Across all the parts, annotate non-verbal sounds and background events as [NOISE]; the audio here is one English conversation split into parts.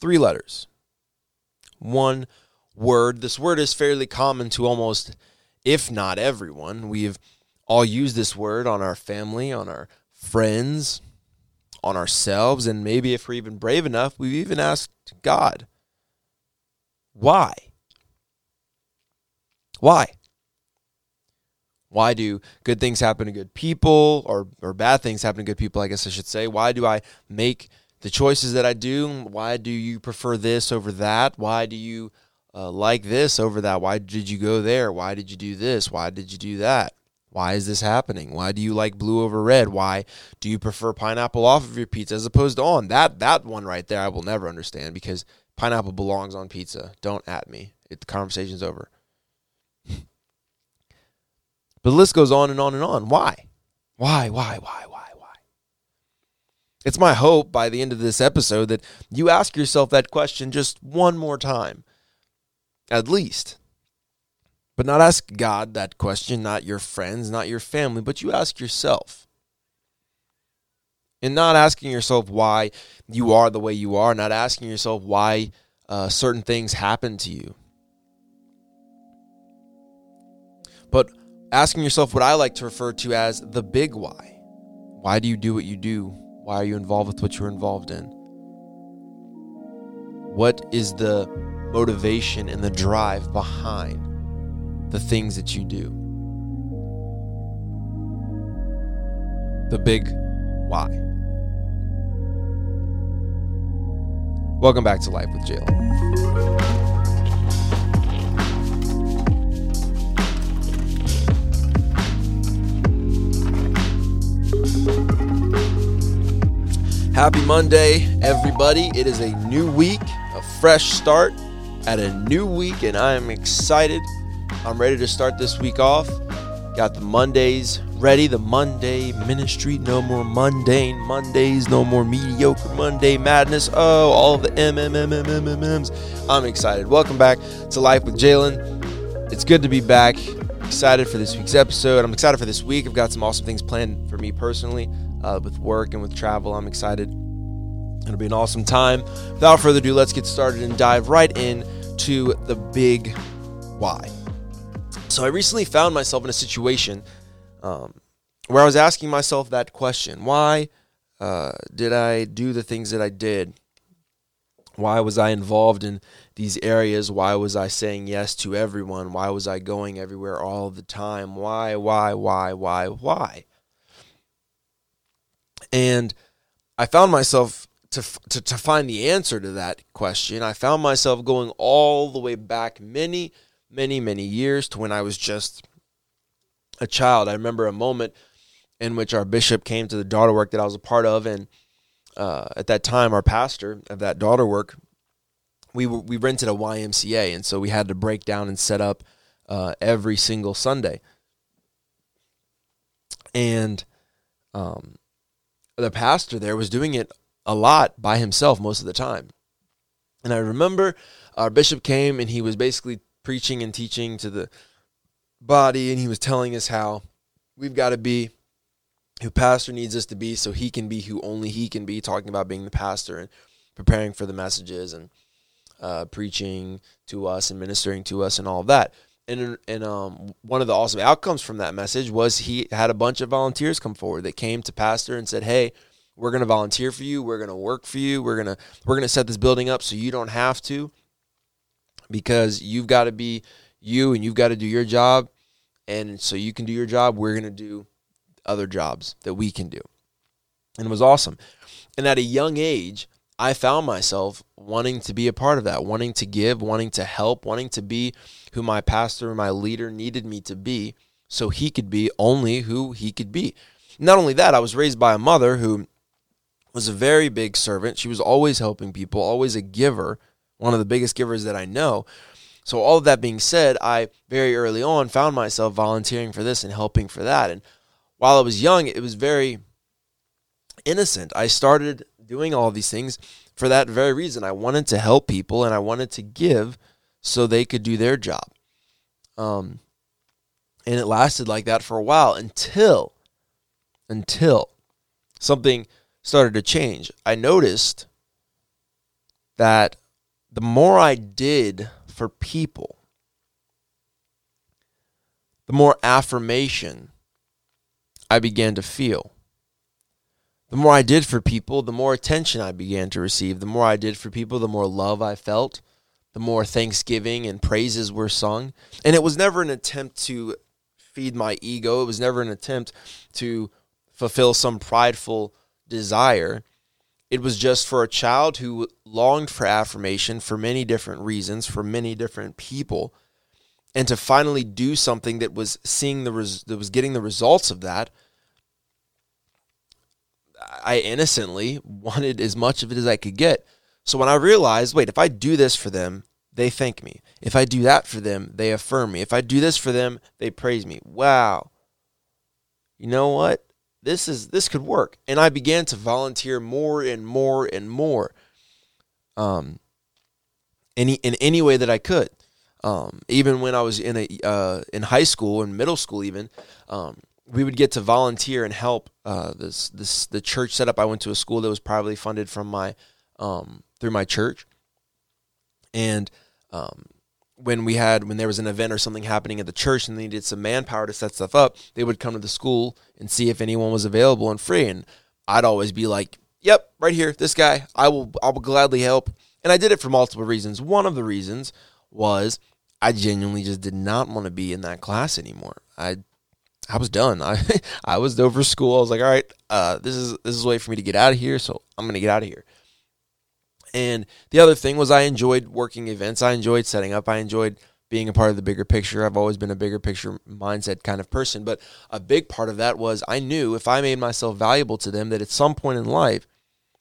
three letters, one word. This word is fairly common to almost, if not everyone. We've all used this word on our family, on our friends, on ourselves, and maybe if we're even brave enough, we've even asked God, why? Why? Why do good things happen to good people or, or bad things happen to good people, I guess I should say? Why do I make the choices that I do? Why do you prefer this over that? Why do you uh, like this over that? Why did you go there? Why did you do this? Why did you do that? Why is this happening? Why do you like blue over red? Why do you prefer pineapple off of your pizza as opposed to on? That that one right there I will never understand because pineapple belongs on pizza. Don't at me. It, the conversation's over. [LAUGHS] But the list goes on and on and on. Why? Why, why, why, why, why? It's my hope by the end of this episode that you ask yourself that question just one more time, at least. But not ask God that question, not your friends, not your family, but you ask yourself. And not asking yourself why you are the way you are, not asking yourself why uh, certain things happen to you. But asking yourself what I like to refer to as the big why. Why do you do what you do? Why are you involved with what you're involved in? What is the motivation and the drive behind the things that you do? The big why. Welcome back to Life with Jalen. Happy Monday, everybody. It is a new week, a fresh start at a new week, and I am excited. I'm ready to start this week off. Got the Mondays ready, the Monday ministry. No more mundane Mondays, no more mediocre Monday madness. Oh, all the MMMMMMs. I'm excited. Welcome back to Life with Jalen. It's good to be back. Excited for this week's episode. I'm excited for this week. I've got some awesome things planned for me personally uh, with work and with travel. I'm excited. It'll be an awesome time. Without further ado, let's get started and dive right in to the big why. So I recently found myself in a situation um, where I was asking myself that question: Why uh, did I do the things that I did? Why was I involved in these areas? Why was I saying yes to everyone? Why was I going everywhere all the time? Why, why, why, why, why? And I found myself to, to, to find the answer to that question. I found myself going all the way back many, many, many years to when I was just a child. I remember a moment in which our bishop came to the daughter work that I was a part of, and uh, at that time, our pastor of that daughter work, we we rented a YMCA, and so we had to break down and set up uh, every single Sunday. And um, the pastor there was doing it a lot by himself most of the time. And I remember our bishop came and he was basically preaching and teaching to the body, and he was telling us how we've got to be who pastor needs us to be so he can be who only he can be, talking about being the pastor and preparing for the messages and uh, preaching to us and ministering to us and all of that. And, and um, one of the awesome outcomes from that message was he had a bunch of volunteers come forward that came to pastor and said, "Hey, we're going to volunteer for you. We're going to work for you. We're going to we're going to set this building up so you don't have to because you've got to be you and you've got to do your job and so you can do your job, we're going to do other jobs that we can do." And it was awesome. And at a young age, I found myself wanting to be a part of that, wanting to give, wanting to help, wanting to be who my pastor, and my leader needed me to be so he could be only who he could be. Not only that, I was raised by a mother who was a very big servant. She was always helping people, always a giver, one of the biggest givers that I know. So, all of that being said, I very early on found myself volunteering for this and helping for that. And while I was young, it was very innocent. I started doing all these things for that very reason. I wanted to help people and I wanted to give so they could do their job. Um, and it lasted like that for a while until until something started to change. I noticed that the more I did for people, the more affirmation I began to feel. The more I did for people, the more attention I began to receive. The more I did for people, the more love I felt, the more thanksgiving and praises were sung. And it was never an attempt to feed my ego, it was never an attempt to fulfill some prideful desire. It was just for a child who longed for affirmation for many different reasons, for many different people, and to finally do something that was seeing the res- that was getting the results of that I innocently wanted as much of it as I could get. So when I realized, wait, if I do this for them, they thank me. If I do that for them, they affirm me. If I do this for them, they praise me. Wow. You know what? This is this could work. And I began to volunteer more and more and more. Um any in any way that I could. Um, even when I was in a uh, in high school and middle school, even um, we would get to volunteer and help uh, this this the church setup. I went to a school that was privately funded from my um, through my church, and um, when we had when there was an event or something happening at the church and they needed some manpower to set stuff up, they would come to the school and see if anyone was available and free. And I'd always be like, "Yep, right here, this guy. I will I will gladly help." And I did it for multiple reasons. One of the reasons was I genuinely just did not want to be in that class anymore. I I was done. I [LAUGHS] I was over school. I was like, all right, uh, this is this is a way for me to get out of here. So I'm gonna get out of here. And the other thing was I enjoyed working events. I enjoyed setting up. I enjoyed being a part of the bigger picture. I've always been a bigger picture mindset kind of person. But a big part of that was I knew if I made myself valuable to them, that at some point in life,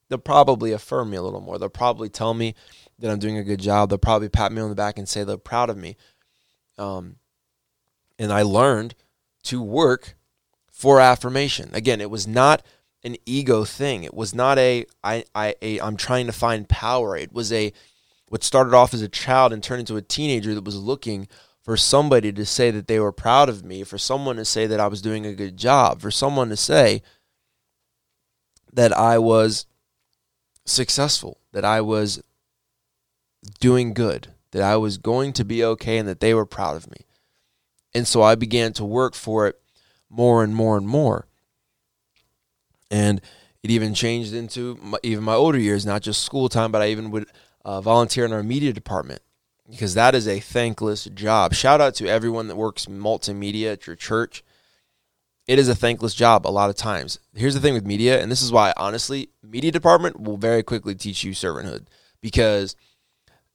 they'll probably affirm me a little more. They'll probably tell me that I'm doing a good job. They'll probably pat me on the back and say they're proud of me. Um, and I learned to work for affirmation. Again, it was not an ego thing. It was not a I I a, I'm trying to find power. It was a what started off as a child and turned into a teenager that was looking for somebody to say that they were proud of me, for someone to say that I was doing a good job, for someone to say that I was successful, that I was doing good, that I was going to be okay, and that they were proud of me. And so I began to work for it more and more and more. And it even changed into my, even my older years, not just school time, but I even would uh, volunteer in our media department because that is a thankless job. Shout out to everyone that works multimedia at your church. It is a thankless job a lot of times. Here's the thing with media, and this is why, honestly, media department will very quickly teach you servanthood because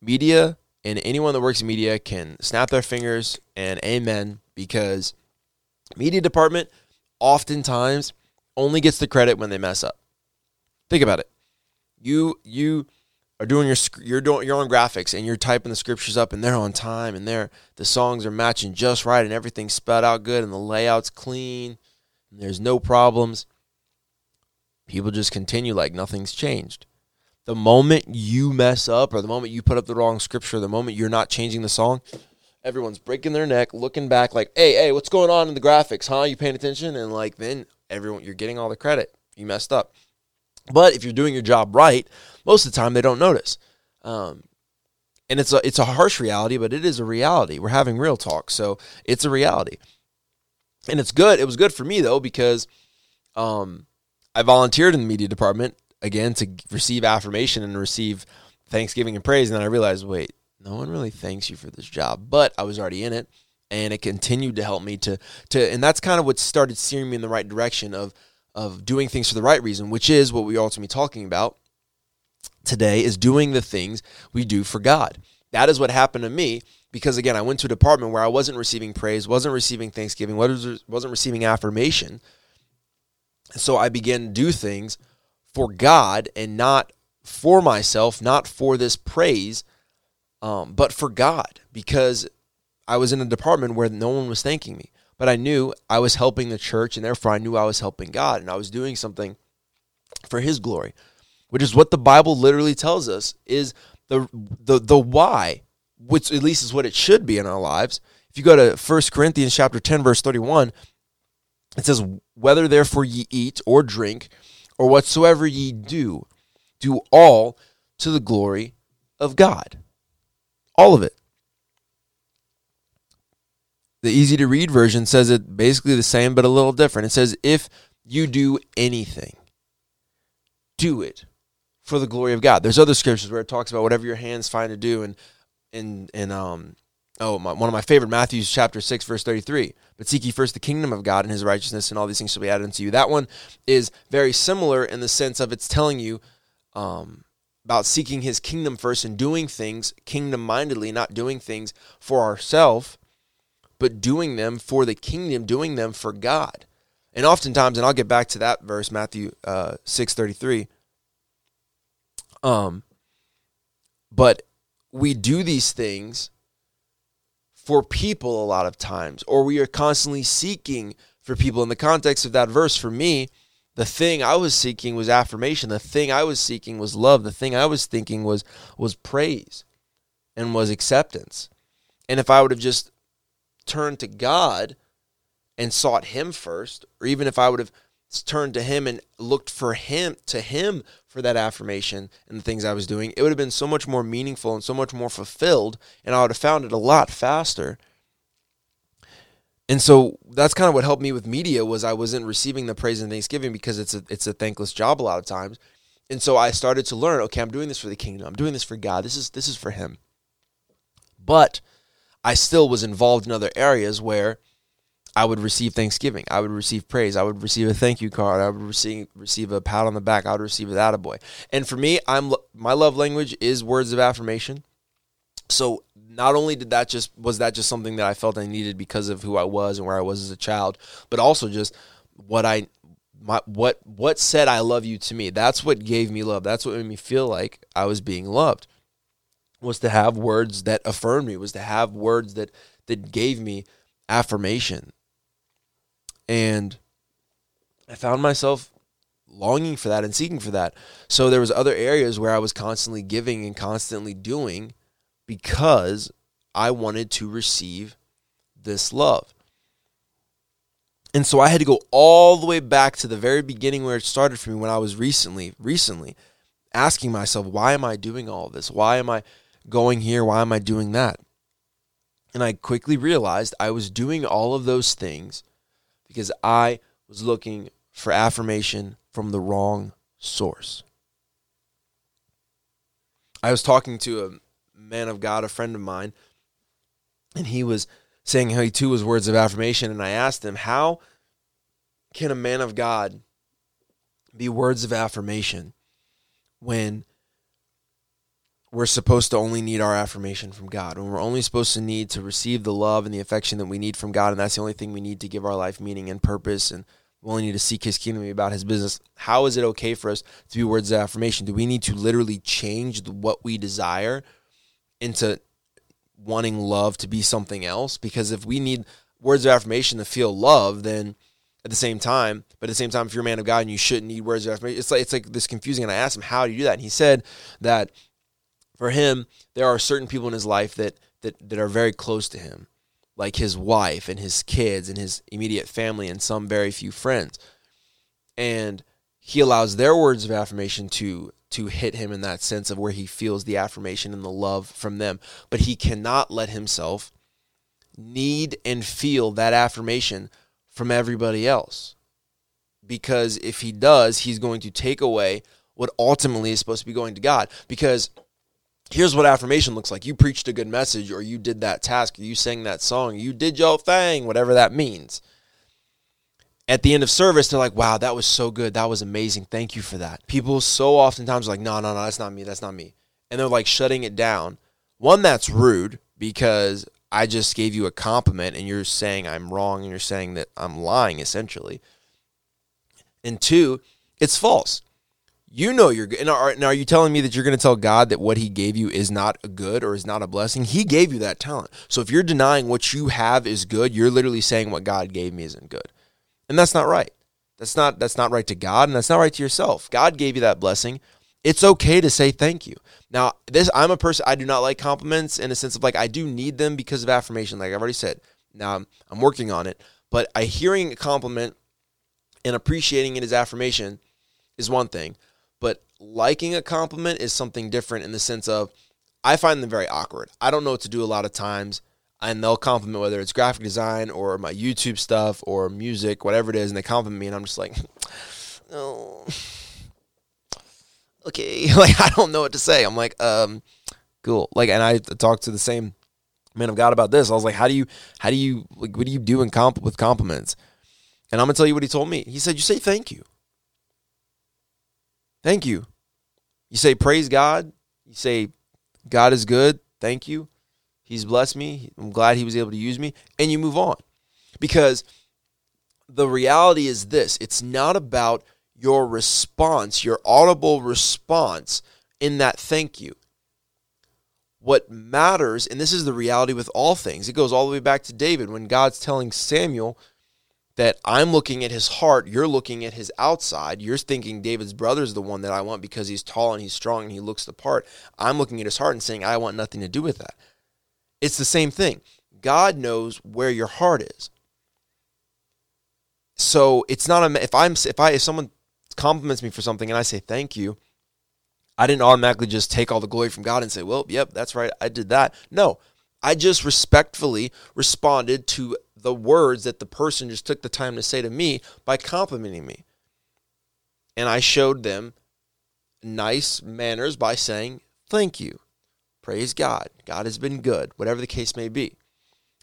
media and anyone that works in media can snap their fingers and amen because media department oftentimes only gets the credit when they mess up. Think about it. You you are doing your you're doing your own graphics and you're typing the scriptures up and they're on time and they're the songs are matching just right and everything's spelled out good and the layout's clean and there's no problems. People just continue like nothing's changed the moment you mess up or the moment you put up the wrong scripture, the moment you're not changing the song, everyone's breaking their neck, looking back like, hey, hey, what's going on in the graphics, huh? You paying attention? And like then everyone you're getting all the credit. You messed up. But if you're doing your job right, most of the time they don't notice. Um, and it's a it's a harsh reality, but it is a reality. We're having real talk, so it's a reality. And it's good. It was good for me though because um, I volunteered in the media department again to receive affirmation and receive thanksgiving and praise. And then I realized, wait, no one really thanks you for this job, but I was already in it, and it continued to help me to to. And that's kind of what started steering me in the right direction of of doing things for the right reason, which is what we ultimately talking about today is doing the things we do for God. That is what happened to me because again, I went to a department where I wasn't receiving praise, wasn't receiving thanksgiving, wasn't receiving affirmation. So I began to do things for God and not for myself, not for this praise, um, but for God, because I was in a department where no one was thanking me. But I knew I was helping the church, and therefore I knew I was helping God, and I was doing something for His glory, which is what the Bible literally tells us is the the the why, which at least is what it should be in our lives. If you go to 1 Corinthians chapter 10 verse 31, it says, "Whether therefore ye eat or drink or whatsoever ye do, do all to the glory of God. All of it. The easy to read version says it basically the same, but a little different. It says, if you do anything, do it for the glory of God. There's other scriptures where it talks about whatever your hands find to do, and and and um oh my, one of my favorite Matthew's chapter six verse thirty three. But seek ye first the kingdom of God and His righteousness, and all these things shall be added unto you. That one is very similar in the sense of it's telling you um, about seeking His kingdom first and doing things kingdom mindedly, not doing things for ourselves but doing them for the kingdom, doing them for God. And oftentimes, and I'll get back to that verse, Matthew uh, six thirty three. Um, but we do these things for people a lot of times, or we are constantly seeking for people. In the context of that verse, for me, the thing I was seeking was affirmation. The thing I was seeking was love. The thing I was thinking was was praise and was acceptance. And if I would have just turned to God and sought Him first, or even if I would have turned to Him and looked for Him to Him for that affirmation and the things I was doing, it would have been so much more meaningful and so much more fulfilled, and I would have found it a lot faster. And so that's kind of what helped me with media was I wasn't receiving the praise and thanksgiving because it's a it's a thankless job a lot of times. And so I started to learn, okay, I'm doing this for the kingdom. I'm doing this for God. This is this is for him. But I still was involved in other areas where I would receive thanksgiving. I would receive praise. I would receive a thank you card. I would receive receive a pat on the back. I would receive a that boy. And for me, I'm my love language is words of affirmation. So not only did that just was that just something that I felt I needed because of who I was and where I was as a child, but also just what I my what what said I love you to me. That's what gave me love. That's what made me feel like I was being loved was to have words that affirmed me, was to have words that that gave me affirmation. And I found myself longing for that and seeking for that. So there was other areas where I was constantly giving and constantly doing because I wanted to receive this love. And so I had to go all the way back to the very beginning where it started for me when I was recently recently asking myself, why am I doing all this? Why am I going here? Why am I doing that? And I quickly realized I was doing all of those things because I was looking for affirmation from the wrong source. I was talking to a man of God, a friend of mine, and he was saying how he too was words of affirmation. And I asked him, How can a man of God be words of affirmation when we're supposed to only need our affirmation from God, when we're only supposed to need to receive the love and the affection that we need from God, and that's the only thing we need to give our life meaning and purpose, and we only need to seek His kingdom about His business. How is it okay for us to be words of affirmation? Do we need to literally change what we desire into wanting love to be something else? Because if we need words of affirmation to feel love, then at the same time, but at the same time, if you're a man of God and you shouldn't need words of affirmation, it's like it's like this confusing. And I asked him, "How do you do that?" And he said that for him, there are certain people in his life that that that are very close to him, like his wife and his kids and his immediate family and some very few friends. And he allows their words of affirmation to to hit him in that sense of where he feels the affirmation and the love from them, but he cannot let himself need and feel that affirmation from everybody else. Because if he does, he's going to take away what ultimately is supposed to be going to God. Because here's what affirmation looks like. You preached a good message, or you did that task, or you sang that song, you did your thing, whatever that means. At the end of service, they're like, wow, that was so good. That was amazing. Thank you for that. People so oftentimes are like, no, no, no, that's not me. That's not me. And they're like shutting it down. One, that's rude because I just gave you a compliment and you're saying I'm wrong and you're saying that I'm lying essentially. And two, it's false you know you're good. And are, and are you telling me that you're going to tell God that what He gave you is not good or is not a blessing? He gave you that talent. So if you're denying what you have is good, you're literally saying what God gave me isn't good, and that's not right. That's not that's not right to God, and that's not right to yourself. God gave you that blessing. It's okay to say thank you. Now, this I'm a person I do not like compliments in a sense of like I do need them because of affirmation, like I've already said. Now I'm, I'm working on it, but I hearing a compliment and appreciating it as affirmation is one thing but liking a compliment is something different in the sense of I find them very awkward. I don't know what to do a lot of times. And they'll compliment whether it's graphic design or my YouTube stuff or music, whatever it is, and they compliment me, and I'm just like, [LAUGHS] oh, [LAUGHS] okay. [LAUGHS] Like I don't know what to say. I'm like, um, cool. Like, and I talked to the same man of God about this. I was like, how do you, how do you, like, what do you do in comp with compliments? And I'm gonna tell you what he told me. He said, you say thank you. Thank you. You say praise God. You say God is good. Thank you. He's blessed me. I'm glad he was able to use me. And you move on. Because the reality is this it's not about your response, your audible response in that thank you. What matters, and this is the reality with all things, it goes all the way back to David when God's telling Samuel that I'm looking at his heart, you're looking at his outside. You're thinking David's brother is the one that I want because he's tall and he's strong and he looks the part. I'm looking at his heart and saying, I want nothing to do with that. It's the same thing. God knows where your heart is. So it's not a if I'm if I if someone compliments me for something and I say thank you, I didn't automatically just take all the glory from God and say, "Well, yep, that's right, I did that." No, I just respectfully responded to the words that the person just took the time to say to me by complimenting me. And I showed them nice manners by saying, "Thank you." Praise God. God has been good, whatever the case may be.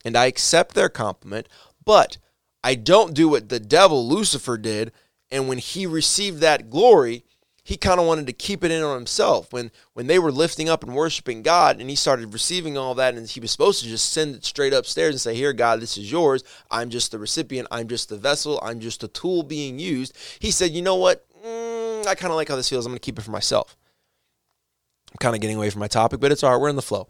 And I accept their compliment, but I don't do what the devil, Lucifer, did. And when he received that glory, he kind of wanted to keep it in on himself. When when they were lifting up and worshiping God, and he started receiving all that, and he was supposed to just send it straight upstairs and say, "Here, God, this is yours. I'm just the recipient. I'm just the vessel. I'm just a tool being used." He said, "You know what? Mm, I kind of like how this feels. I'm going to keep it for myself." I'm kind of getting away from my topic, but it's all right. We're in the flow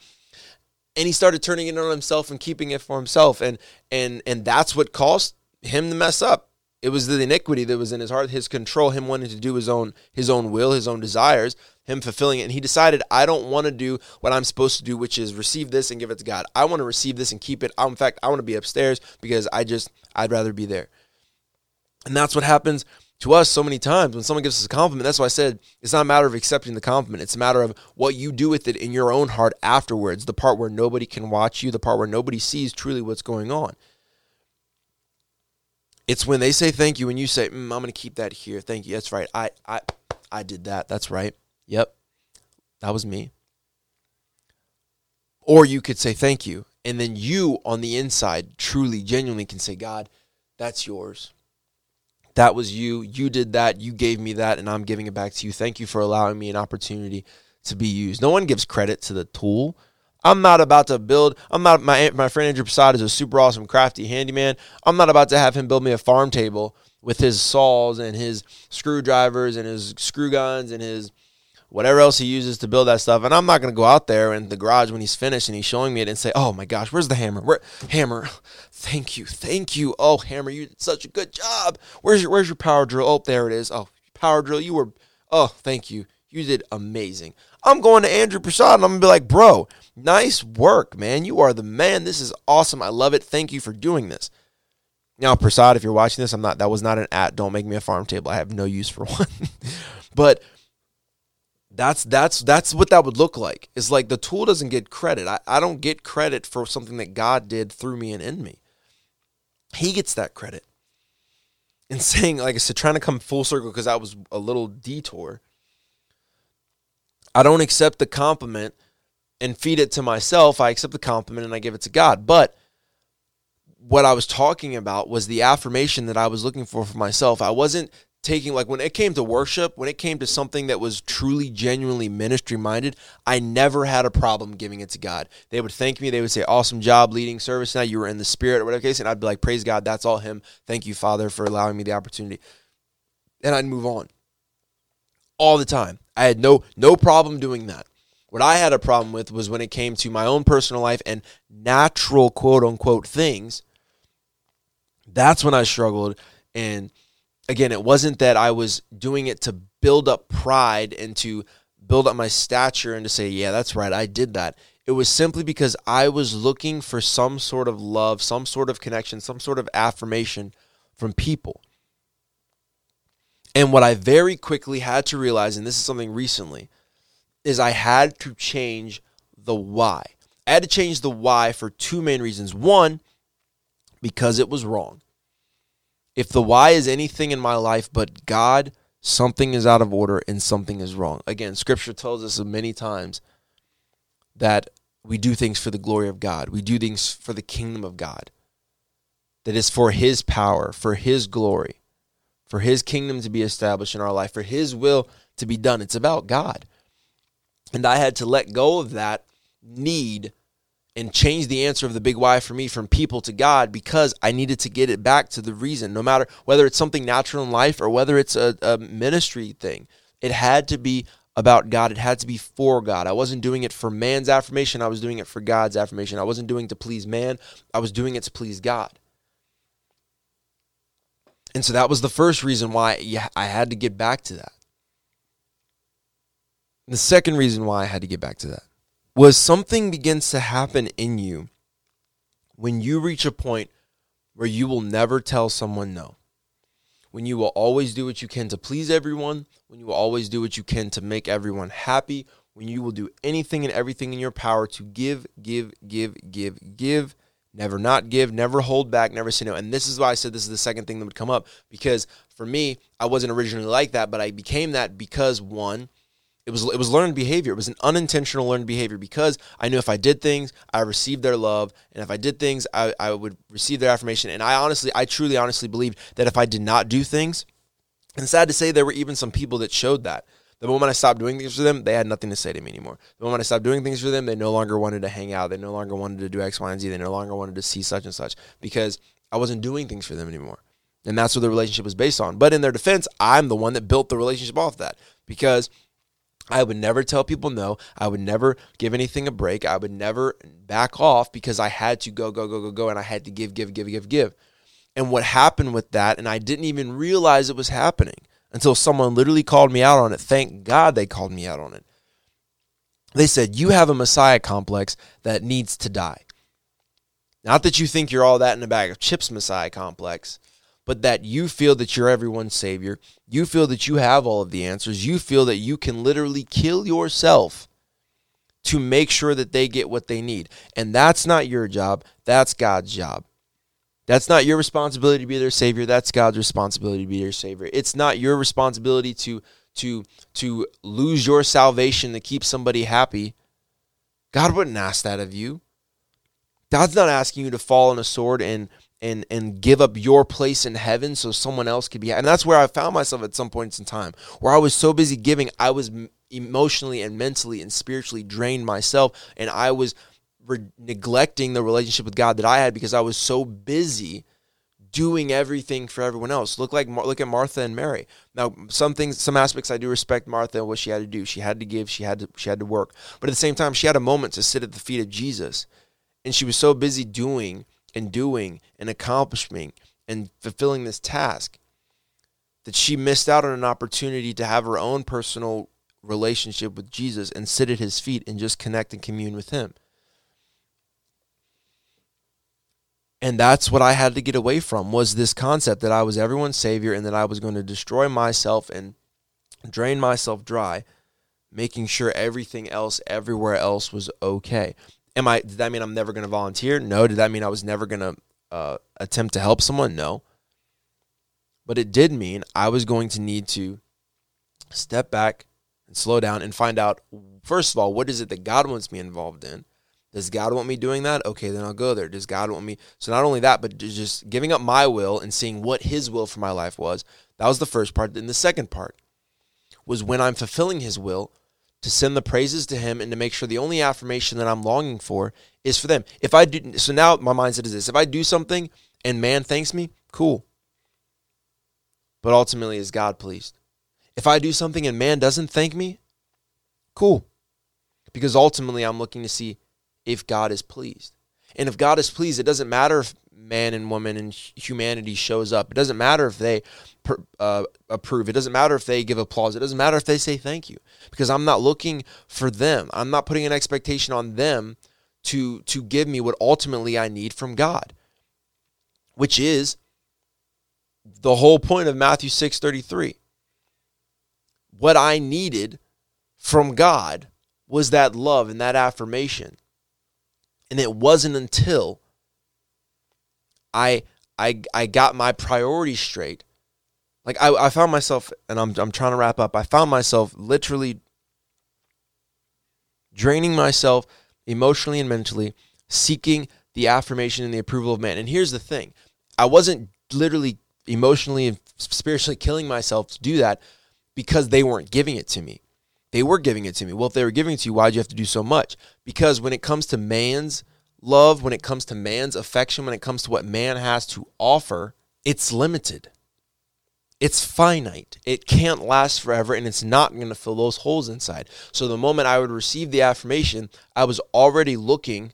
and he started turning it on himself and keeping it for himself and and and that's what caused him to mess up. It was the iniquity that was in his heart, his control, him wanting to do his own his own will, his own desires, him fulfilling it. And he decided, I don't want to do what I'm supposed to do, which is receive this and give it to God. I want to receive this and keep it. I, In fact, I want to be upstairs because I just I'd rather be there. And that's what happens to us so many times when someone gives us a compliment. That's why I said it's not a matter of accepting the compliment. It's a matter of what you do with it in your own heart afterwards, the part where nobody can watch you, the part where nobody sees truly what's going on. It's when they say thank you and you say, mm, "I'm going to keep that here." Thank you. That's right. I I I did that. That's right. Yep. That was me. Or you could say thank you and then you on the inside truly genuinely can say, "God, that's yours." That was you. You did that. You gave me that, and I'm giving it back to you. Thank you for allowing me an opportunity to be used. No one gives credit to the tool. I'm not about to build. I'm not my my friend Andrew Prasad is a super awesome crafty handyman. I'm not about to have him build me a farm table with his saws and his screwdrivers and his screw guns and his whatever else he uses to build that stuff. And I'm not going to go out there in the garage when he's finished and he's showing me it and say, "Oh my gosh, where's the hammer? Where hammer? [LAUGHS] Thank you, thank you. Oh hammer, you did such a good job. Where's your where's your power drill? Oh, there it is. Oh, power drill, you were. Oh, thank you. You did amazing. I'm going to Andrew Prasad and I'm gonna be like, bro, nice work, man. You are the man. This is awesome. I love it. Thank you for doing this. Now, Prasad, if you're watching this, I'm not. That was not an at. Don't make me a farm table. I have no use for [LAUGHS] one. but that's that's that's what that would look like. It's like the tool doesn't get credit. I, I don't get credit for something that God did through me and in me. He gets that credit. And saying, like I said, trying to come full circle because that was a little detour. I don't accept the compliment and feed it to myself. I accept the compliment and I give it to God. But what I was talking about was the affirmation that I was looking for for myself. I wasn't taking like when it came to worship, when it came to something that was truly genuinely ministry minded, I never had a problem giving it to God. They would thank me, they would say, Awesome job leading service now, you were in the spirit or whatever case, and I'd be like, Praise God, that's all him. Thank you, Father, for allowing me the opportunity. And I'd move on. All the time. I had no no problem doing that. What I had a problem with was when it came to my own personal life and natural quote unquote things. That's when I struggled. And again, it wasn't that I was doing it to build up pride and to build up my stature and to say, yeah, that's right, I did that. It was simply because I was looking for some sort of love, some sort of connection, some sort of affirmation from people. And what I very quickly had to realize, and this is something recently, is I had to change the why. I had to change the why for two main reasons. One, because it was wrong. If the why is anything in my life but God, something is out of order and something is wrong. Again, scripture tells us many times that we do things for the glory of God, we do things for the kingdom of God, that is for His power, for His glory, for His kingdom to be established in our life, for His will to be done. It's about God. And I had to let go of that need and change the answer of the big why for me from people to God because I needed to get it back to the reason, no matter whether it's something natural in life or whether it's a, a ministry thing. It had to be about God. It had to be for God. I wasn't doing it for man's affirmation. I was doing it for God's affirmation. I wasn't doing it to please man. I was doing it to please God. And so that was the first reason why I had to get back to that. The second reason why I had to get back to that was something begins to happen in you when you reach a point where you will never tell someone no. When you will always do what you can to please everyone, when you will always do what you can to make everyone happy, when you will do anything and everything in your power to give, give, give, give, give, never not give, never hold back, never say no. And this is why I said this is the second thing that would come up because for me, I wasn't originally like that, but I became that because one, it was it was learned behavior. It was an unintentional learned behavior because I knew if I did things, I received their love, and if I did things, I, I would receive their affirmation. And I honestly, I truly, honestly believe that if I did not do things, and sad to say, there were even some people that showed that. The moment I stopped doing things for them, they had nothing to say to me anymore. The moment I stopped doing things for them, they no longer wanted to hang out. They no longer wanted to do X, Y, and Z. They no longer wanted to see such and such because I wasn't doing things for them anymore. And that's what the relationship was based on. But in their defense, I'm the one that built the relationship off that because I would never tell people no. I would never give anything a break. I would never back off because I had to go, go, go, go, go, and I had to give, give, give, give, give. And what happened with that, and I didn't even realize it was happening until someone literally called me out on it. Thank God they called me out on it. They said, You have a Messiah complex that needs to die. Not that you think you're all that in a bag of chips, Messiah complex but that you feel that you're everyone's savior. You feel that you have all of the answers. You feel that you can literally kill yourself to make sure that they get what they need. And that's not your job, that's God's job. That's not your responsibility to be their savior. That's God's responsibility to be their savior. It's not your responsibility to to to lose your salvation to keep somebody happy. God wouldn't ask that of you. God's not asking you to fall on a sword and and and give up your place in heaven so someone else could be and that's where i found myself at some points in time where i was so busy giving i was emotionally and mentally and spiritually drained myself and i was re- neglecting the relationship with god that i had because i was so busy doing everything for everyone else. Look like look at martha and mary. Now some things some aspects i do respect martha and what she had to do. She had to give she had to she had to work. But at the same time she had a moment to sit at the feet of jesus. And she was so busy doing and doing and accomplishing and fulfilling this task that she missed out on an opportunity to have her own personal relationship with Jesus and sit at his feet and just connect and commune with him. And that's what I had to get away from was this concept that I was everyone's savior and that I was going to destroy myself and drain myself dry, making sure everything else everywhere else was okay. Am I? Did that mean I'm never going to volunteer? No. Did that mean I was never going to uh, attempt to help someone? No. But it did mean I was going to need to step back and slow down and find out first of all what is it that God wants me involved in. Does God want me doing that? Okay, then I'll go there. Does God want me? So not only that, but just giving up my will and seeing what His will for my life was. That was the first part. Then the second part was when I'm fulfilling His will, to send the praises to him and to make sure the only affirmation that I'm longing for is for them. If I do so now my mindset is this. If I do something and man thanks me, cool. But ultimately is God pleased? If I do something and man doesn't thank me, cool. Because ultimately I'm looking to see if God is pleased. And if God is pleased, it doesn't matter if man and woman and humanity shows up. It doesn't matter if they uh, approve. It doesn't matter if they give applause. It doesn't matter if they say thank you because I'm not looking for them. I'm not putting an expectation on them to to give me what ultimately I need from God, which is the whole point of Matthew 6:33. What I needed from God was that love and that affirmation. And it wasn't until I I I got my priorities straight. Like I, I found myself and I'm I'm trying to wrap up. I found myself literally draining myself emotionally and mentally, seeking the affirmation and the approval of man. And here's the thing. I wasn't literally emotionally and spiritually killing myself to do that because they weren't giving it to me. They were giving it to me. Well, if they were giving it to you, why'd you have to do so much? Because when it comes to man's love, when it comes to man's affection, when it comes to what man has to offer, it's limited. It's finite. It can't last forever and it's not going to fill those holes inside. So the moment I would receive the affirmation, I was already looking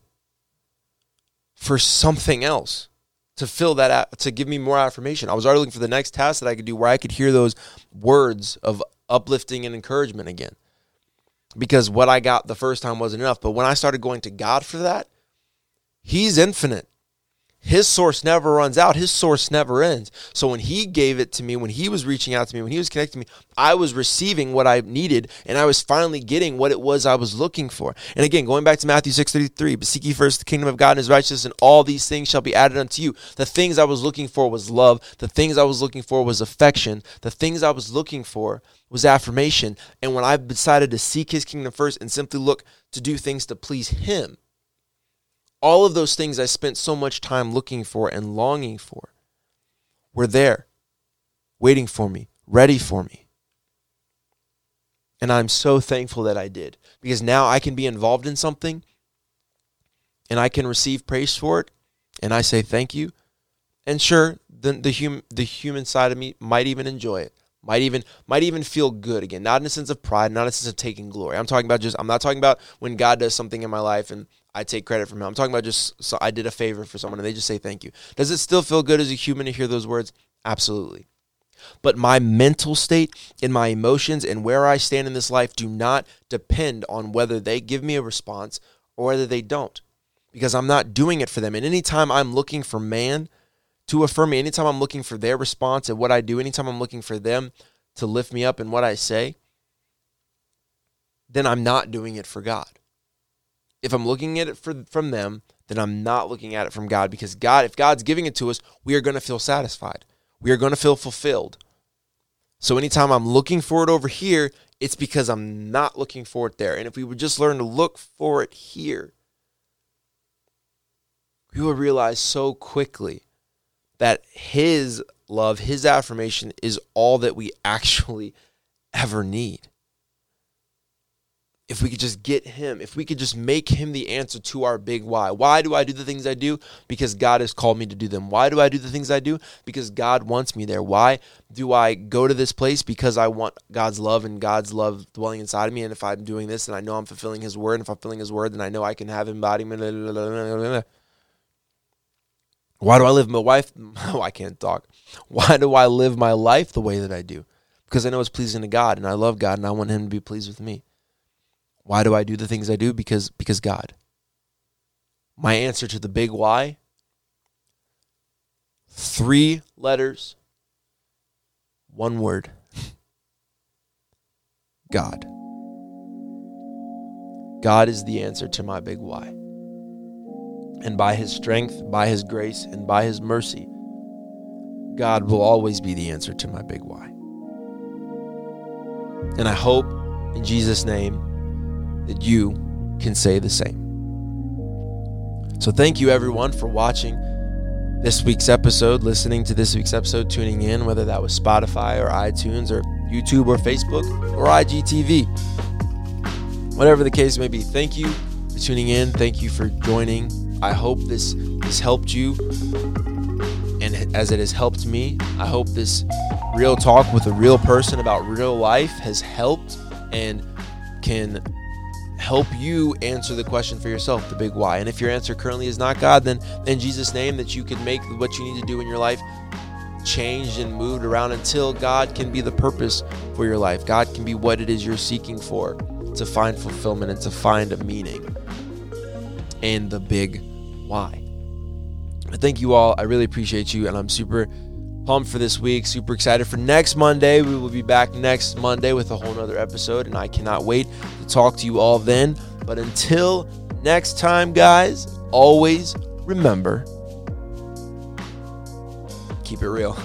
for something else to fill that to give me more affirmation. I was already looking for the next task that I could do where I could hear those words of uplifting and encouragement again. Because what I got the first time wasn't enough, but when I started going to God for that, he's infinite. His source never runs out. His source never ends. So when he gave it to me, when he was reaching out to me, when he was connecting me, I was receiving what I needed and I was finally getting what it was I was looking for. And again, going back to Matthew 6:33, but seek ye first the kingdom of God and his righteousness, and all these things shall be added unto you. The things I was looking for was love. The things I was looking for was affection. The things I was looking for was affirmation. And when I decided to seek his kingdom first and simply look to do things to please him, all of those things I spent so much time looking for and longing for were there, waiting for me, ready for me. And I'm so thankful that I did because now I can be involved in something and I can receive praise for it and I say thank you. And sure, the the human the human side of me might even enjoy it. Might even might even feel good again. Not in a sense of pride, not in a sense of taking glory. I'm talking about just I'm not talking about when God does something in my life and I take credit from him. I'm talking about just so I did a favor for someone and they just say thank you. Does it still feel good as a human to hear those words? Absolutely. But my mental state and my emotions and where I stand in this life do not depend on whether they give me a response or whether they don't. Because I'm not doing it for them. And anytime I'm looking for man to affirm me, anytime I'm looking for their response and what I do, anytime I'm looking for them to lift me up in what I say, then I'm not doing it for God if I'm looking at it for, from them, then I'm not looking at it from God because God, if God's giving it to us, we are going to feel satisfied. We are going to feel fulfilled. So anytime I'm looking for it over here, it's because I'm not looking for it there. And if we would just learn to look for it here, we will realize so quickly that His love, His affirmation is all that we actually ever need if we could just get him, if we could just make him the answer to our big why. Why do I do the things I do? Because God has called me to do them. Why do I do the things I do? Because God wants me there. Why do I go to this place? Because I want God's love and God's love dwelling inside of me. And if I'm doing this, and I know I'm fulfilling his word. And if I'm fulfilling his word, then I know I can have embodiment. Why do I live my life? [LAUGHS] Oh, I can't talk. Why do I live my life the way that I do? Because I know it's pleasing to God and I love God and I want him to be pleased with me. Why do I do the things I do? Because because God. My answer to the big why three letters, one word. [LAUGHS] God. God is the answer to my big why. And by his strength, by his grace, and by his mercy, God will always be the answer to my big why. And I hope in Jesus' name that you can say the same. So, thank you everyone for watching this week's episode, listening to this week's episode, tuning in, whether that was Spotify or iTunes or YouTube or Facebook or IGTV. Whatever the case may be, thank you for tuning in. Thank you for joining. I hope this has helped you. And as it has helped me, I hope this real talk with a real person about real life has helped and can help you answer the question for yourself, the big why. And if your answer currently is not God, then in Jesus' name, that you can make what you need to do in your life changed and moved around until God can be the purpose for your life. God can be what it is you're seeking for to find fulfillment and to find a meaning and the big why. Thank you all. I really appreciate you, and I'm super pumped for this week. Super excited for next Monday. We will be back next Monday with a whole nother episode, and I cannot wait to talk to you all then. But until next time, guys, always remember keep it real.